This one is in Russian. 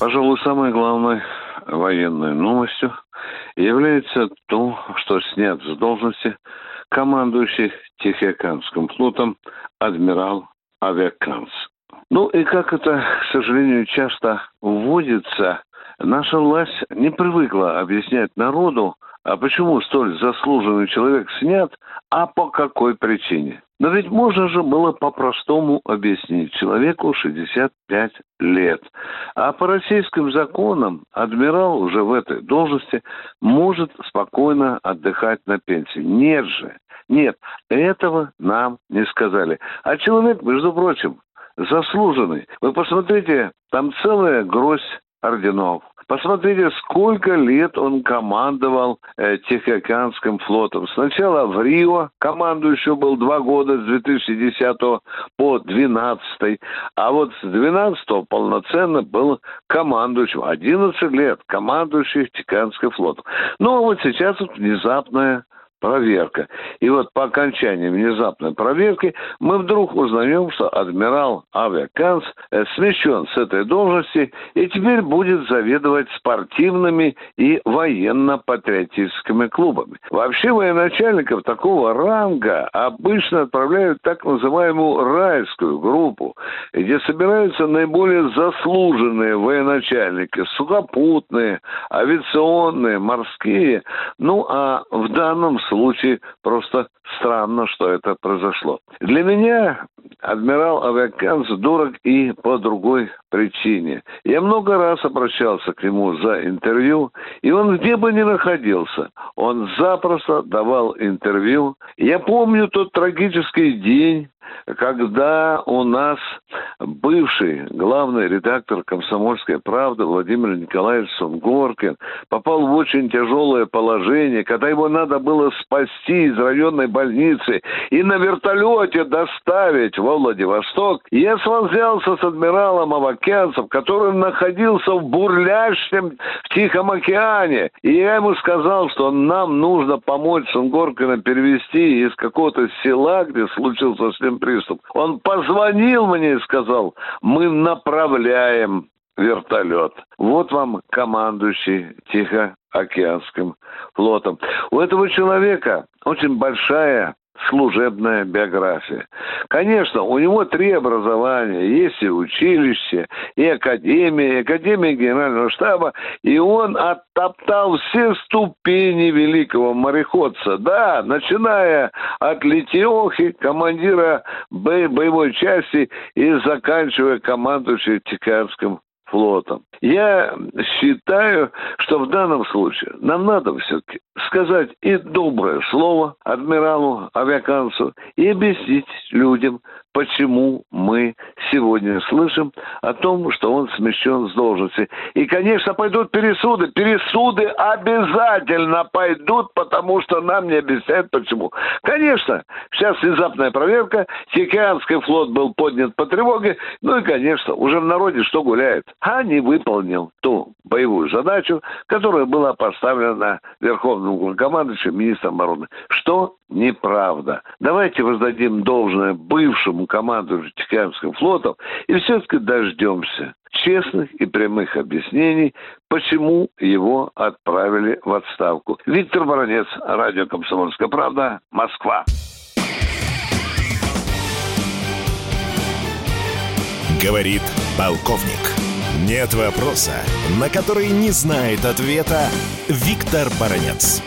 Пожалуй, самой главной военной новостью является то, что снят с должности командующий Тихоокеанским флотом адмирал Авиаканс. Ну и как это, к сожалению, часто вводится, наша власть не привыкла объяснять народу, а почему столь заслуженный человек снят, а по какой причине? Но ведь можно же было по-простому объяснить. Человеку 65 лет. А по российским законам адмирал уже в этой должности может спокойно отдыхать на пенсии. Нет же. Нет, этого нам не сказали. А человек, между прочим, заслуженный. Вы посмотрите, там целая гроздь орденов. Посмотрите, сколько лет он командовал э, Тихоокеанским флотом. Сначала в Рио командующий был два года, с 2010 по 2012. А вот с 2012 полноценно был командующим. 11 лет командующий Тихоокеанским флотом. Ну, а вот сейчас вот внезапная проверка. И вот по окончании внезапной проверки мы вдруг узнаем, что адмирал Авиаканс смещен с этой должности и теперь будет заведовать спортивными и военно-патриотическими клубами. Вообще военачальников такого ранга обычно отправляют в так называемую райскую группу, где собираются наиболее заслуженные военачальники, сухопутные, авиационные, морские. Ну а в данном случае просто странно, что это произошло. Для меня адмирал Авиаканс дорог и по другой причине. Я много раз обращался к нему за интервью, и он где бы ни находился, он запросто давал интервью. Я помню тот трагический день, когда у нас бывший главный редактор «Комсомольской правды» Владимир Николаевич Сунгоркин попал в очень тяжелое положение, когда его надо было спасти из районной больницы и на вертолете доставить во Владивосток, я связался с адмиралом Авакянцев, который находился в бурлящем в Тихом океане. И я ему сказал, что нам нужно помочь Сунгоркина перевести из какого-то села, где случился с ним приступ. Он позвонил мне и сказал, мы направляем вертолет. Вот вам командующий Тихоокеанским флотом. У этого человека очень большая служебная биография. Конечно, у него три образования. Есть и училище, и академия, и академия генерального штаба. И он оттоптал все ступени великого мореходца. Да, начиная от Летиохи, командира боевой части, и заканчивая командующим Тикарским флотом. Я считаю, что в данном случае нам надо все-таки сказать и доброе слово адмиралу Авиакансу и объяснить людям, почему мы сегодня слышим о том, что он смещен с должности. И, конечно, пойдут пересуды. Пересуды обязательно пойдут, потому что нам не объясняют, почему. Конечно, сейчас внезапная проверка. Тихоокеанский флот был поднят по тревоге. Ну и, конечно, уже в народе что гуляет. А не выполнил ту боевую задачу, которая была поставлена Верховным главнокомандующим, министром обороны. Что неправда. Давайте воздадим должное бывшему командующему Тихоокеанским флотом и все-таки дождемся честных и прямых объяснений, почему его отправили в отставку. Виктор Баранец, радио «Комсомольская правда», Москва. Говорит полковник. Нет вопроса, на который не знает ответа Виктор Баранец.